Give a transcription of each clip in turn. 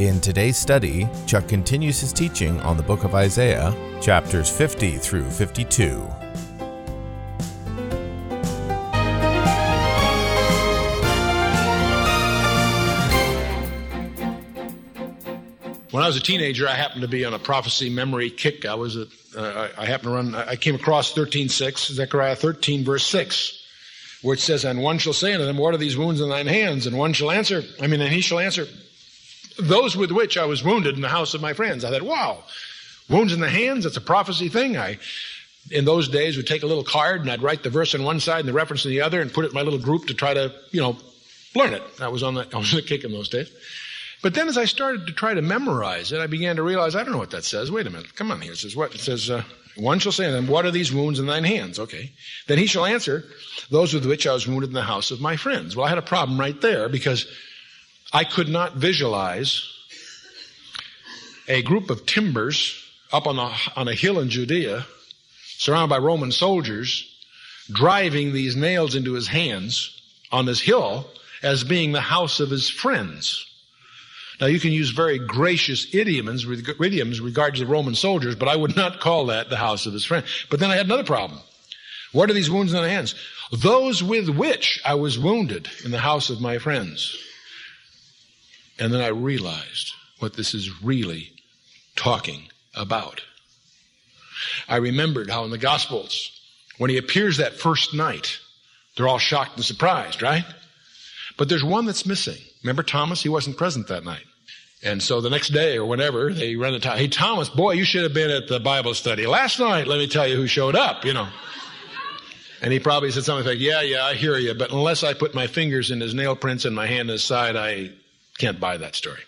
In today's study, Chuck continues his teaching on the book of Isaiah, chapters 50 through 52. When I was a teenager, I happened to be on a prophecy memory kick. I was, a, uh, I happened to run, I came across 13.6, Zechariah 13 verse 6, where it says, And one shall say unto them, What are these wounds in thine hands? And one shall answer, I mean, and he shall answer, Those with which I was wounded in the house of my friends. I thought, wow, wounds in the hands, that's a prophecy thing. I, in those days, would take a little card and I'd write the verse on one side and the reference on the other and put it in my little group to try to, you know, learn it. I was on the, I was on the kick in those days. But then as I started to try to memorize it, I began to realize, I don't know what that says. Wait a minute. Come on here. It says what? It says, uh, one shall say to them, what are these wounds in thine hands? Okay. Then he shall answer, those with which I was wounded in the house of my friends. Well, I had a problem right there because I could not visualize a group of timbers up on a, on a hill in Judea, surrounded by Roman soldiers, driving these nails into his hands on this hill as being the house of his friends. Now you can use very gracious idioms, with idioms regarding the Roman soldiers, but I would not call that the house of his friend. But then I had another problem. What are these wounds in the hands? Those with which I was wounded in the house of my friends. And then I realized what this is really talking about. I remembered how in the Gospels, when he appears that first night, they're all shocked and surprised, right? But there's one that's missing. Remember Thomas? He wasn't present that night. And so the next day or whenever they run into, hey Thomas, boy, you should have been at the Bible study last night. Let me tell you who showed up, you know. And he probably said something like, yeah, yeah, I hear you, but unless I put my fingers in his nail prints and my hand in his side, I can't buy that story.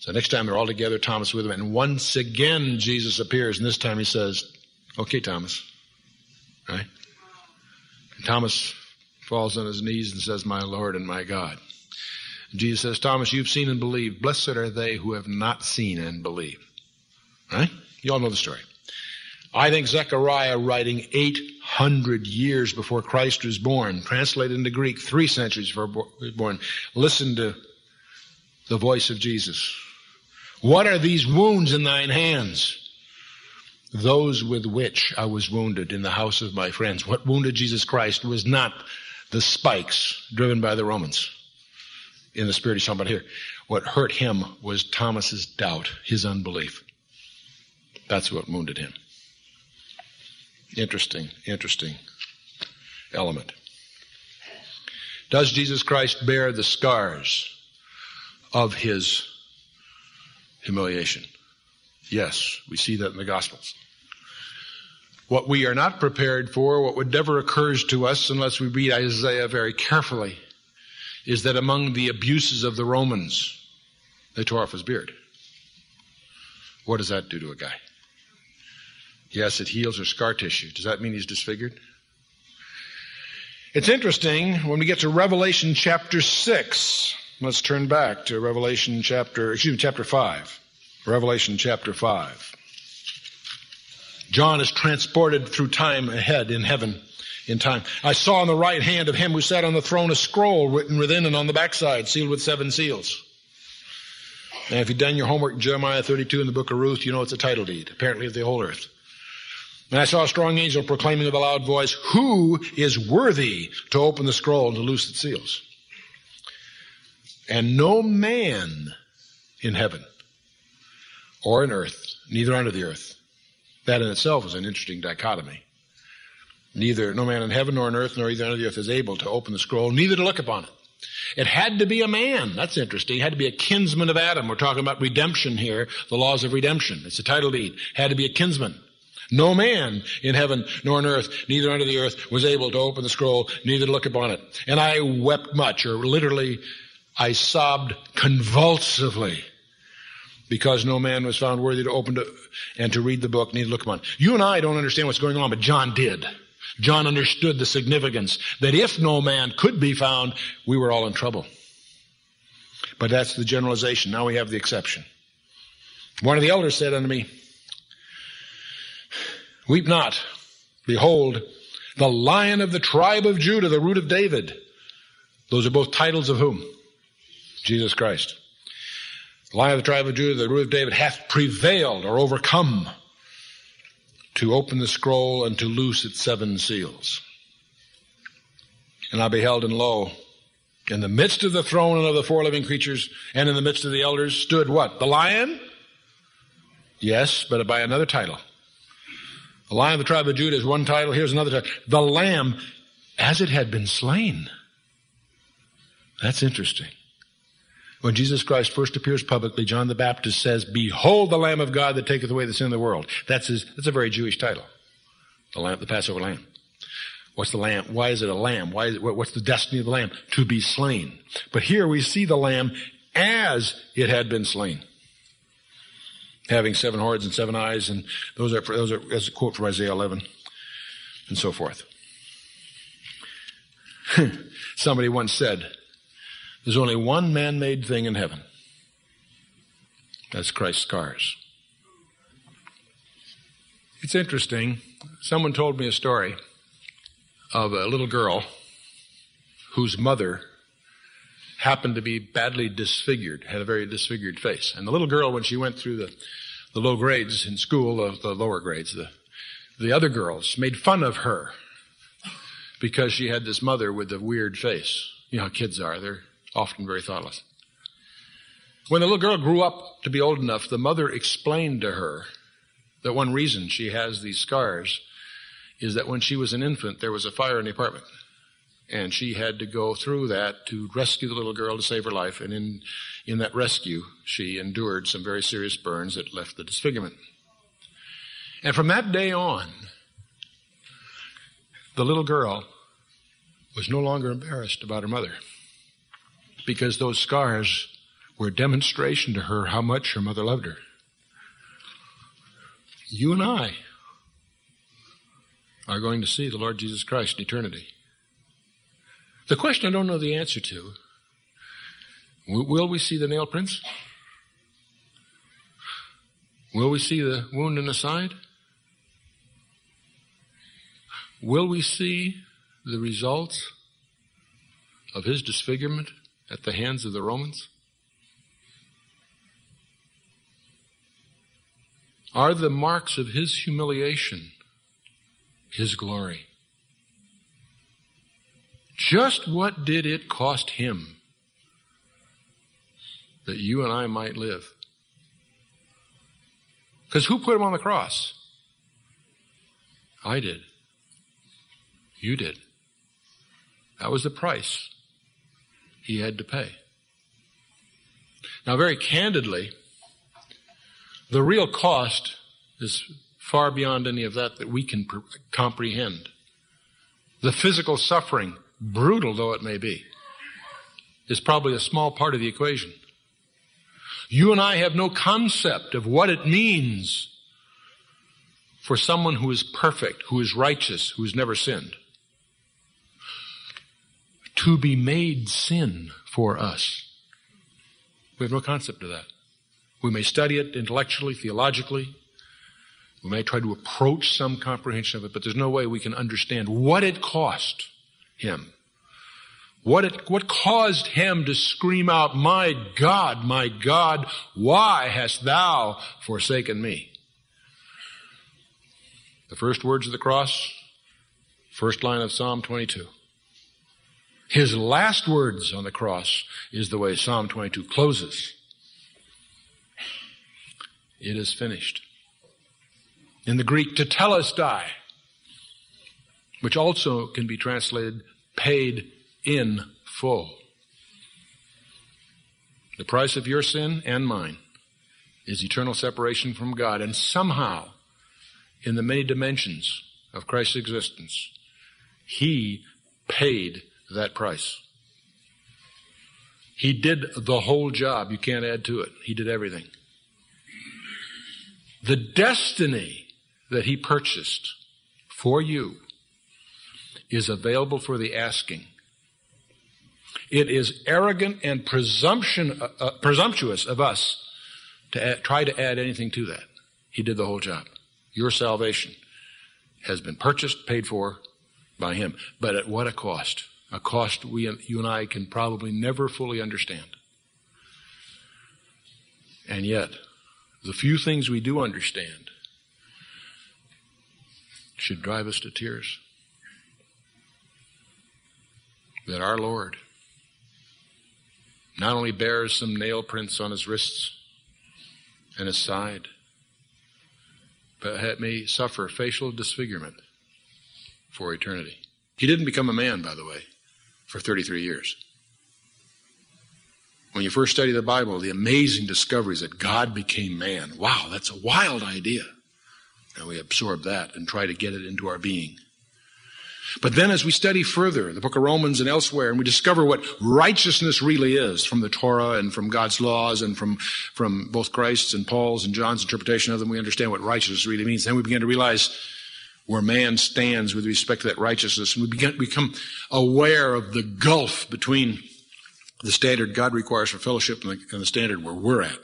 So next time they're all together, Thomas with them, and once again Jesus appears, and this time he says, okay, Thomas. Right? And Thomas falls on his knees and says, my Lord and my God. Jesus says, Thomas, you've seen and believed. Blessed are they who have not seen and believe. Right? You all know the story. I think Zechariah writing 800 years before Christ was born, translated into Greek three centuries before he was born, listened to the voice of Jesus. What are these wounds in thine hands? Those with which I was wounded in the house of my friends. What wounded Jesus Christ was not the spikes driven by the Romans in the spirit of somebody here. What hurt him was Thomas's doubt, his unbelief. That's what wounded him. Interesting, interesting element. Does Jesus Christ bear the scars of his humiliation? Yes, we see that in the Gospels. What we are not prepared for, what would never occurs to us unless we read Isaiah very carefully, is that among the abuses of the Romans, they tore off his beard. What does that do to a guy? Yes, it heals or scar tissue. Does that mean he's disfigured? It's interesting when we get to Revelation chapter 6. Let's turn back to Revelation chapter, excuse me, chapter 5. Revelation chapter 5. John is transported through time ahead in heaven in time. I saw on the right hand of him who sat on the throne a scroll written within and on the backside, sealed with seven seals. And if you've done your homework in Jeremiah 32 in the book of Ruth, you know it's a title deed, apparently of the whole earth. And I saw a strong angel proclaiming with a loud voice, Who is worthy to open the scroll and to loose its seals? And no man in heaven or in earth, neither under the earth. That in itself is an interesting dichotomy. Neither, no man in heaven nor on earth nor either under the earth is able to open the scroll, neither to look upon it. It had to be a man. That's interesting. It had to be a kinsman of Adam. We're talking about redemption here, the laws of redemption. It's a title deed. Had to be a kinsman. No man in heaven nor on earth, neither under the earth, was able to open the scroll, neither to look upon it. And I wept much, or literally, I sobbed convulsively because no man was found worthy to open to, and to read the book, neither look upon. You and I don't understand what's going on, but John did. John understood the significance that if no man could be found, we were all in trouble. But that's the generalization. Now we have the exception. One of the elders said unto me, Weep not. Behold, the lion of the tribe of Judah, the root of David. Those are both titles of whom? Jesus Christ. The lion of the tribe of Judah, the root of David, hath prevailed or overcome to open the scroll and to loose its seven seals. And I beheld, and lo, in the midst of the throne and of the four living creatures, and in the midst of the elders, stood what? The lion? Yes, but by another title. The lion of the tribe of Judah is one title. Here's another title. The lamb as it had been slain. That's interesting. When Jesus Christ first appears publicly, John the Baptist says, Behold the Lamb of God that taketh away the sin of the world. That's his, that's a very Jewish title. The lamb, the Passover lamb. What's the lamb? Why is it a lamb? Why it, what's the destiny of the lamb? To be slain. But here we see the lamb as it had been slain. Having seven horns and seven eyes, and those are, those are, as a quote from Isaiah 11, and so forth. Somebody once said, there's only one man made thing in heaven. That's Christ's scars. It's interesting. Someone told me a story of a little girl whose mother happened to be badly disfigured, had a very disfigured face. And the little girl, when she went through the, the low grades in school, the, the lower grades, the, the other girls made fun of her because she had this mother with a weird face. You know how kids are. They're often very thoughtless. When the little girl grew up to be old enough, the mother explained to her that one reason she has these scars is that when she was an infant, there was a fire in the apartment. And she had to go through that to rescue the little girl to save her life. And in, in that rescue, she endured some very serious burns that left the disfigurement. And from that day on, the little girl was no longer embarrassed about her mother because those scars were a demonstration to her how much her mother loved her. You and I are going to see the Lord Jesus Christ in eternity. The question I don't know the answer to will we see the nail prints? Will we see the wound in the side? Will we see the results of his disfigurement at the hands of the Romans? Are the marks of his humiliation his glory? Just what did it cost him that you and I might live? Because who put him on the cross? I did. You did. That was the price he had to pay. Now, very candidly, the real cost is far beyond any of that that we can pr- comprehend. The physical suffering, brutal though it may be, is probably a small part of the equation. You and I have no concept of what it means for someone who is perfect, who is righteous, who has never sinned to be made sin for us. We have no concept of that. We may study it intellectually, theologically. We may try to approach some comprehension of it, but there's no way we can understand what it cost him. What it, what caused him to scream out, my God, my God, why hast thou forsaken me? The first words of the cross, first line of Psalm 22. His last words on the cross is the way Psalm 22 closes. It is finished. In the Greek, tetelestai, which also can be translated paid in full. The price of your sin and mine is eternal separation from God. And somehow, in the many dimensions of Christ's existence, He paid that price. He did the whole job. You can't add to it. He did everything. The destiny that he purchased for you is available for the asking. It is arrogant and presumption, uh, uh, presumptuous of us to add, try to add anything to that. He did the whole job. Your salvation has been purchased, paid for by Him. But at what a cost? A cost we, you and I can probably never fully understand. And yet, the few things we do understand should drive us to tears. That our Lord not only bears some nail prints on his wrists and his side, but may suffer facial disfigurement for eternity. He didn't become a man, by the way, for 33 years. When you first study the Bible, the amazing discoveries that God became man. Wow, that's a wild idea. And we absorb that and try to get it into our being. But then as we study further the book of Romans and elsewhere, and we discover what righteousness really is from the Torah and from God's laws and from, from both Christ's and Paul's and John's interpretation of them, we understand what righteousness really means. Then we begin to realize where man stands with respect to that righteousness. And we begin, become aware of the gulf between the standard God requires for fellowship and the, and the standard where we're at.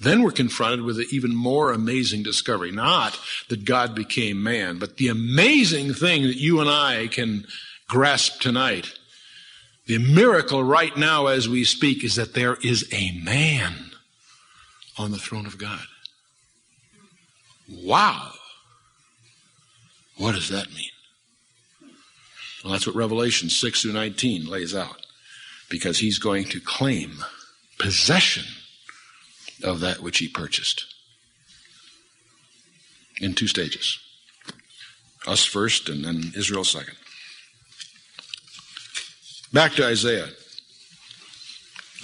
Then we're confronted with an even more amazing discovery. Not that God became man, but the amazing thing that you and I can grasp tonight. The miracle right now as we speak is that there is a man on the throne of God. Wow. What does that mean? Well, that's what Revelation 6 through 19 lays out. Because he's going to claim possession of that which he purchased. In two stages. Us first and then Israel second. Back to Isaiah.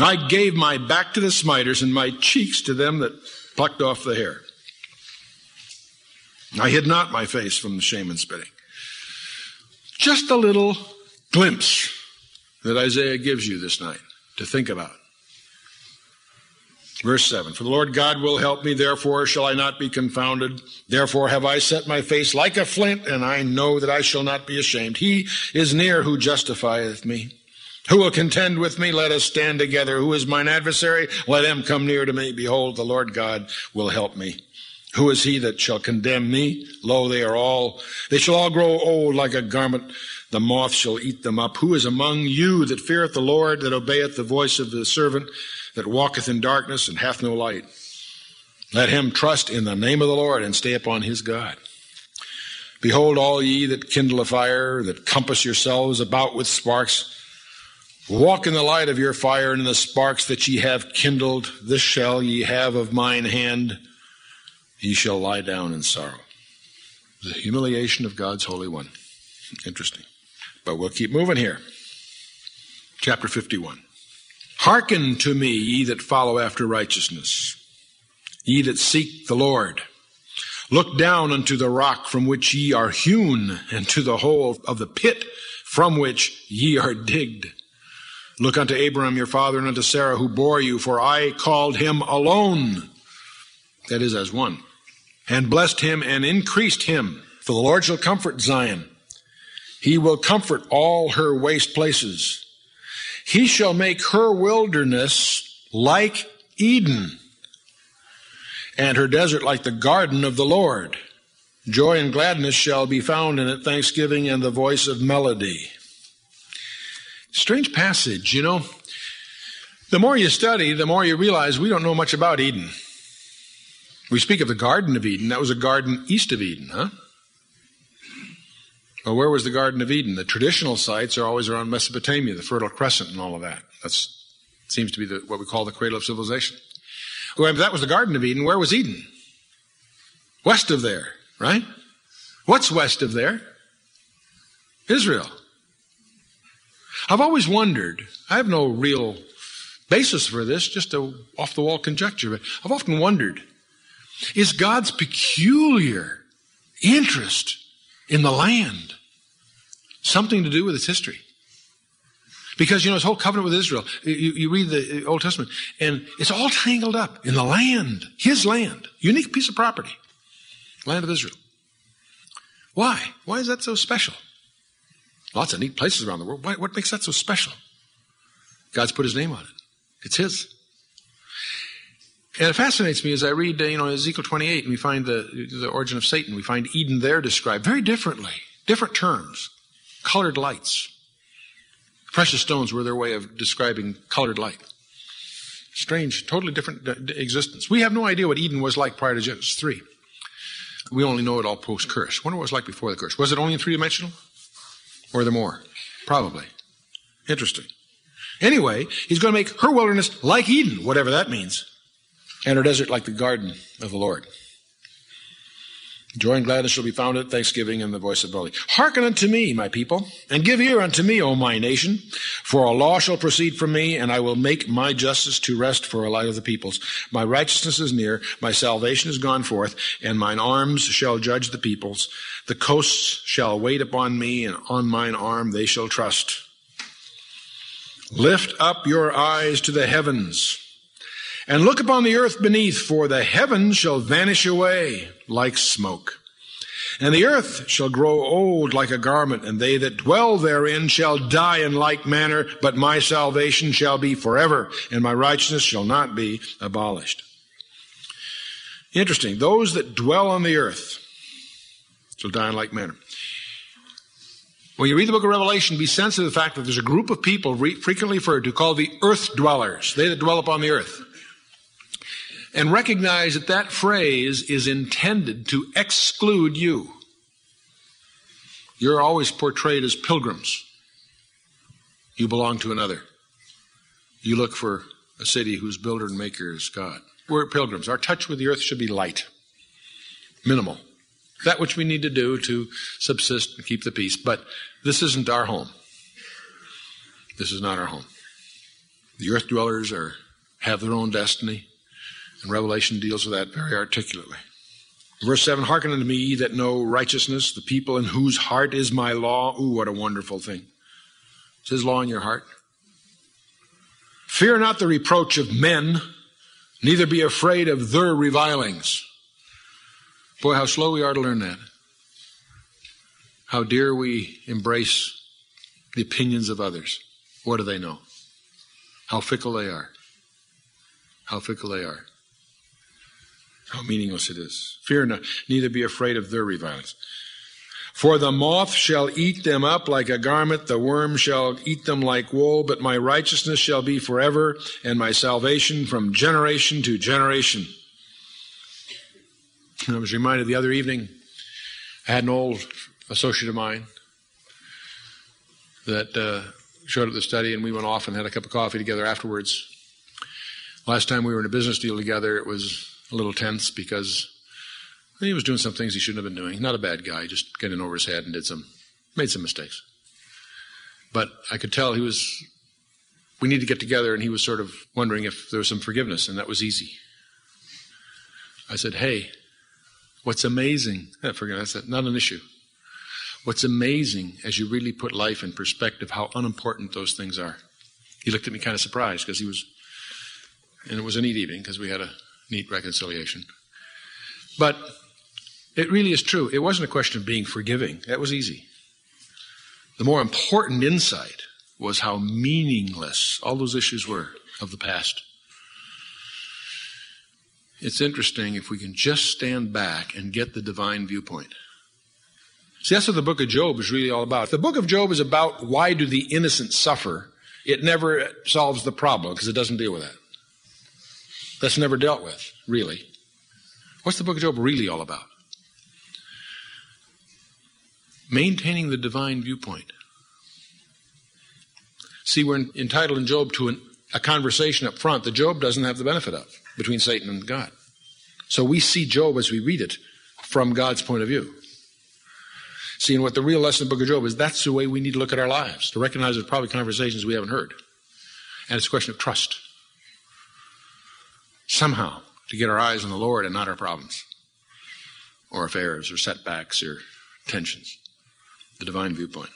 I gave my back to the smiters and my cheeks to them that plucked off the hair. I hid not my face from the shame and spitting. Just a little glimpse that Isaiah gives you this night to think about. Verse 7 For the Lord God will help me, therefore shall I not be confounded. Therefore have I set my face like a flint, and I know that I shall not be ashamed. He is near who justifieth me. Who will contend with me? Let us stand together. Who is mine adversary? Let him come near to me. Behold, the Lord God will help me. Who is he that shall condemn me? Lo, they are all, they shall all grow old like a garment. The moth shall eat them up. Who is among you that feareth the Lord, that obeyeth the voice of the servant? that walketh in darkness and hath no light. Let him trust in the name of the Lord and stay upon his God. Behold, all ye that kindle a fire, that compass yourselves about with sparks, walk in the light of your fire and in the sparks that ye have kindled. This shall ye have of mine hand. Ye shall lie down in sorrow. The humiliation of God's Holy One. Interesting. But we'll keep moving here. Chapter 51. Hearken to me, ye that follow after righteousness, ye that seek the Lord. Look down unto the rock from which ye are hewn, and to the hole of the pit from which ye are digged. Look unto Abraham your father and unto Sarah who bore you, for I called him alone, that is, as one, and blessed him and increased him. For the Lord shall comfort Zion. He will comfort all her waste places. He shall make her wilderness like Eden, and her desert like the garden of the Lord. Joy and gladness shall be found in it, thanksgiving and the voice of melody. Strange passage, you know. The more you study, the more you realize we don't know much about Eden. We speak of the Garden of Eden. That was a garden east of Eden, huh? Well, where was the Garden of Eden? The traditional sites are always around Mesopotamia, the Fertile Crescent, and all of that. That seems to be the, what we call the cradle of civilization. Well, if that was the Garden of Eden, where was Eden? West of there, right? What's west of there? Israel. I've always wondered, I have no real basis for this, just a off the wall conjecture, but I've often wondered, is God's peculiar interest in the land something to do with its history. Because, you know, his whole covenant with Israel, you, you read the Old Testament, and it's all tangled up in the land, his land, unique piece of property, land of Israel. Why? Why is that so special? Lots of neat places around the world. Why, what makes that so special? God's put his name on it. It's his. And it fascinates me as I read, uh, you know, Ezekiel 28, and we find the, the origin of Satan. We find Eden there described very differently, different terms, colored lights. Precious stones were their way of describing colored light. Strange, totally different uh, existence. We have no idea what Eden was like prior to Genesis 3. We only know it all post curse. Wonder what it was like before the curse. Was it only three dimensional? Or the more? Probably. Interesting. Anyway, he's going to make her wilderness like Eden, whatever that means, and her desert like the garden of the Lord. Joy and gladness shall be found at thanksgiving and the voice of melody. Hearken unto me, my people, and give ear unto me, O my nation, for a law shall proceed from me, and I will make my justice to rest for a light of the peoples. My righteousness is near, my salvation is gone forth, and mine arms shall judge the peoples. The coasts shall wait upon me, and on mine arm they shall trust. Lift up your eyes to the heavens and look upon the earth beneath, for the heavens shall vanish away like smoke. And the earth shall grow old like a garment, and they that dwell therein shall die in like manner, but my salvation shall be forever, and my righteousness shall not be abolished. Interesting. Those that dwell on the earth shall die in like manner. When you read the book of Revelation, be sensitive to the fact that there's a group of people re- frequently referred to called the earth dwellers, they that dwell upon the earth and recognize that that phrase is intended to exclude you. You're always portrayed as pilgrims. You belong to another. You look for a city whose builder and maker is God. We're pilgrims. Our touch with the earth should be light, minimal. That which we need to do to subsist and keep the peace. But this isn't our home. This is not our home. The earth dwellers are have their own destiny. And Revelation deals with that very articulately. Verse 7 Hearken unto me, that know righteousness, the people in whose heart is my law. Ooh, what a wonderful thing. Is his law in your heart? Fear not the reproach of men, neither be afraid of their revilings. Boy, how slow we are to learn that. How dear we embrace the opinions of others. What do they know? How fickle they are. How fickle they are. How meaningless it is. Fear not, neither be afraid of their revilings. For the moth shall eat them up like a garment, the worm shall eat them like wool, but my righteousness shall be forever, and my salvation from generation to generation. I was reminded the other evening, I had an old associate of mine that uh, showed up the study, and we went off and had a cup of coffee together afterwards. Last time we were in a business deal together, it was a little tense because he was doing some things he shouldn't have been doing. Not a bad guy, just getting over his head and did some, made some mistakes. But I could tell he was, we need to get together, and he was sort of wondering if there was some forgiveness, and that was easy. I said, Hey, what's amazing, I that's not an issue. What's amazing as you really put life in perspective, how unimportant those things are. He looked at me kind of surprised because he was, and it was a neat evening because we had a neat reconciliation. But it really is true. It wasn't a question of being forgiving, that was easy. The more important insight was how meaningless all those issues were of the past. It's interesting if we can just stand back and get the divine viewpoint. See, that's what the book of Job is really all about. The book of Job is about why do the innocent suffer. It never solves the problem because it doesn't deal with that that's never dealt with, really. What's the book of Job really all about? Maintaining the divine viewpoint. See, we're entitled in Job to an, a conversation up front that Job doesn't have the benefit of between Satan and God. So we see Job as we read it from God's point of view. See, and what the real lesson of the book of Job is that's the way we need to look at our lives, to recognize there's probably conversations we haven't heard. And it's a question of trust somehow to get our eyes on the Lord and not our problems or affairs or setbacks or tensions. The divine viewpoint.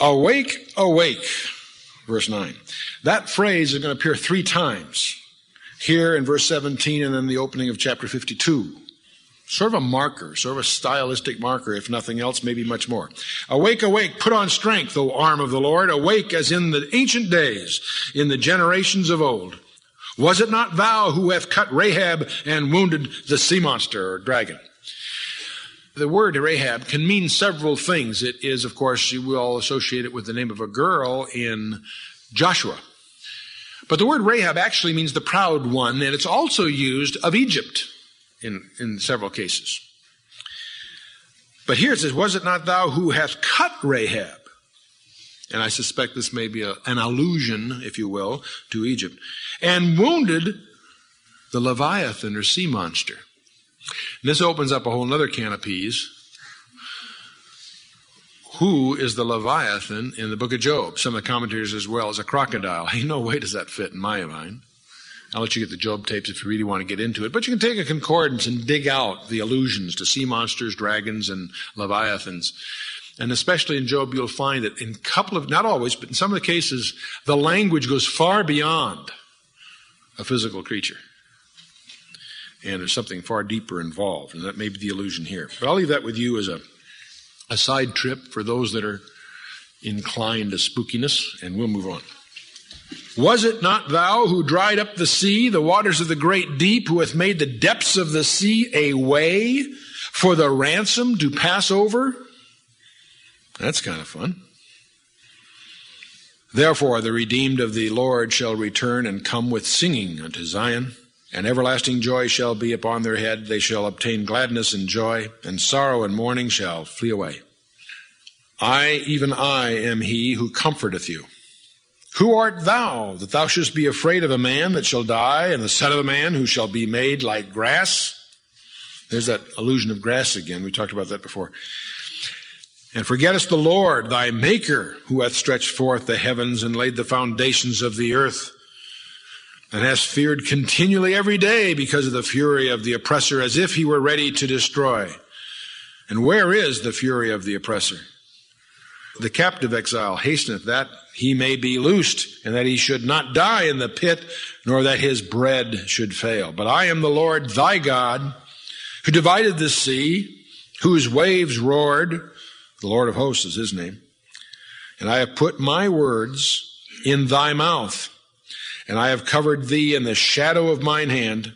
Awake, awake, verse 9. That phrase is going to appear three times here in verse 17 and then the opening of chapter 52. Sort of a marker, sort of a stylistic marker, if nothing else, maybe much more. Awake, awake, put on strength, O arm of the Lord. Awake as in the ancient days, in the generations of old. Was it not thou who hath cut Rahab and wounded the sea monster or dragon? The word Rahab can mean several things. It is, of course, you will associate it with the name of a girl in Joshua. But the word Rahab actually means the proud one, and it's also used of Egypt in, in several cases. But here it says, Was it not thou who hast cut Rahab? And I suspect this may be a, an allusion, if you will, to Egypt. And wounded the Leviathan or sea monster. And this opens up a whole other can of peas. Who is the Leviathan in the book of Job? Some of the commentators as well as a crocodile. Hey, no way does that fit in my mind. I'll let you get the Job tapes if you really want to get into it. But you can take a concordance and dig out the allusions to sea monsters, dragons, and leviathans. And especially in Job, you'll find that in a couple of, not always, but in some of the cases, the language goes far beyond a physical creature and there's something far deeper involved, and that may be the illusion here. But I'll leave that with you as a, a side trip for those that are inclined to spookiness, and we'll move on. Was it not thou who dried up the sea, the waters of the great deep, who hath made the depths of the sea a way for the ransom to pass over? That's kind of fun. Therefore, the redeemed of the Lord shall return and come with singing unto Zion and everlasting joy shall be upon their head. They shall obtain gladness and joy, and sorrow and mourning shall flee away. I, even I, am he who comforteth you. Who art thou that thou shouldst be afraid of a man that shall die, and the son of a man who shall be made like grass? There's that illusion of grass again. We talked about that before. And forgettest the Lord, thy maker, who hath stretched forth the heavens and laid the foundations of the earth and hast feared continually every day because of the fury of the oppressor as if he were ready to destroy. And where is the fury of the oppressor? The captive exile hasteneth that he may be loosed, and that he should not die in the pit, nor that his bread should fail. But I am the Lord thy God, who divided the sea, whose waves roared. The Lord of hosts is his name. And I have put my words in thy mouth and I have covered thee in the shadow of mine hand,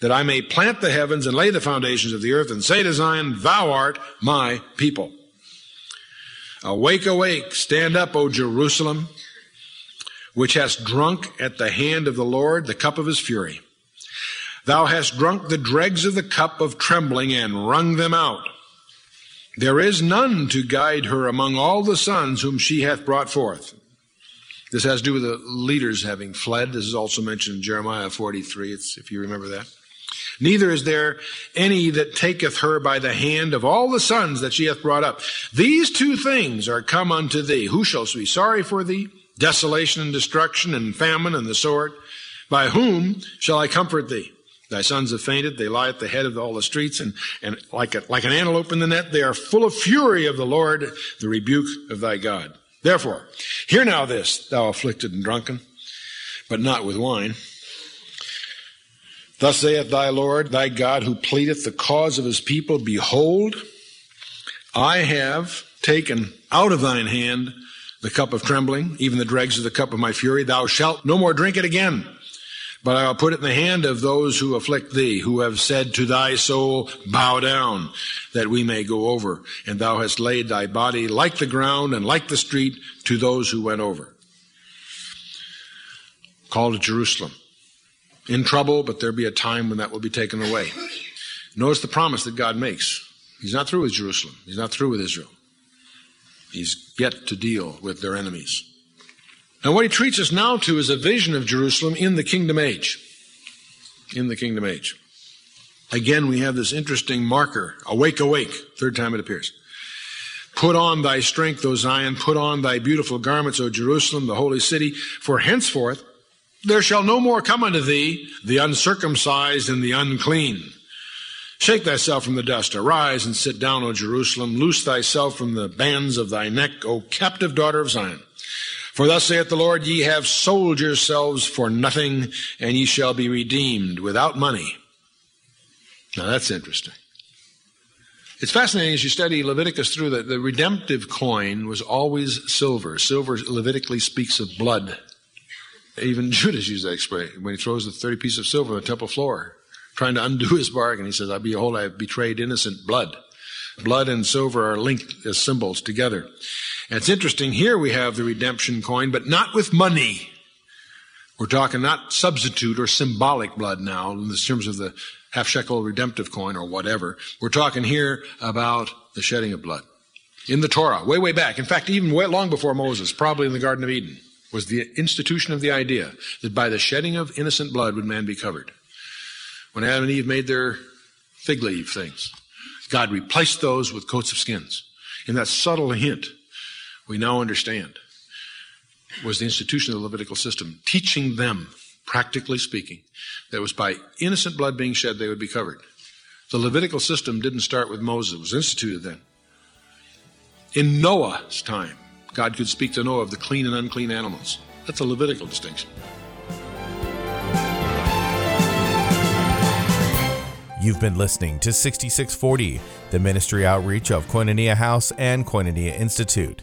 that I may plant the heavens and lay the foundations of the earth, and say to Zion, Thou art my people. Awake, awake, stand up, O Jerusalem, which hast drunk at the hand of the Lord the cup of his fury. Thou hast drunk the dregs of the cup of trembling and wrung them out. There is none to guide her among all the sons whom she hath brought forth. This has to do with the leaders having fled. This is also mentioned in Jeremiah 43, if you remember that. Neither is there any that taketh her by the hand of all the sons that she hath brought up. These two things are come unto thee. Who shall be sorry for thee? Desolation and destruction and famine and the sword. By whom shall I comfort thee? Thy sons have fainted. They lie at the head of all the streets and, and like, a, like an antelope in the net, they are full of fury of the Lord, the rebuke of thy God. Therefore, hear now this, thou afflicted and drunken, but not with wine. Thus saith thy Lord, thy God, who pleadeth the cause of his people, Behold, I have taken out of thine hand the cup of trembling, even the dregs of the cup of my fury. Thou shalt no more drink it again. But I will put it in the hand of those who afflict thee, who have said to thy soul, Bow down, that we may go over. And thou hast laid thy body like the ground and like the street to those who went over. Call to Jerusalem. In trouble, but there be a time when that will be taken away. Notice the promise that God makes. He's not through with Jerusalem. He's not through with Israel. He's yet to deal with their enemies. And what he treats us now to is a vision of Jerusalem in the kingdom age. In the kingdom age. Again, we have this interesting marker. Awake, awake. Third time it appears. Put on thy strength, O Zion. Put on thy beautiful garments, O Jerusalem, the holy city. For henceforth there shall no more come unto thee the uncircumcised and the unclean. Shake thyself from the dust. Arise and sit down, O Jerusalem. Loose thyself from the bands of thy neck, O captive daughter of Zion. For thus saith the Lord, ye have sold yourselves for nothing, and ye shall be redeemed without money. Now that's interesting. It's fascinating as you study Leviticus through that the redemptive coin was always silver. Silver Levitically speaks of blood. Even Judas used that expression when he throws the 30 piece of silver on the temple floor, trying to undo his bargain. He says, I behold, I have betrayed innocent blood. Blood and silver are linked as symbols together. It's interesting, here we have the redemption coin, but not with money. We're talking not substitute or symbolic blood now in the terms of the half shekel redemptive coin or whatever. We're talking here about the shedding of blood. In the Torah, way, way back. In fact, even way long before Moses, probably in the Garden of Eden, was the institution of the idea that by the shedding of innocent blood would man be covered. When Adam and Eve made their fig leaf things, God replaced those with coats of skins. In that subtle hint, we now understand was the institution of the Levitical system, teaching them, practically speaking, that was by innocent blood being shed they would be covered. The Levitical system didn't start with Moses, it was instituted then. In Noah's time, God could speak to Noah of the clean and unclean animals. That's a Levitical distinction. You've been listening to 6640, the ministry outreach of Koinonia House and Koinonia Institute.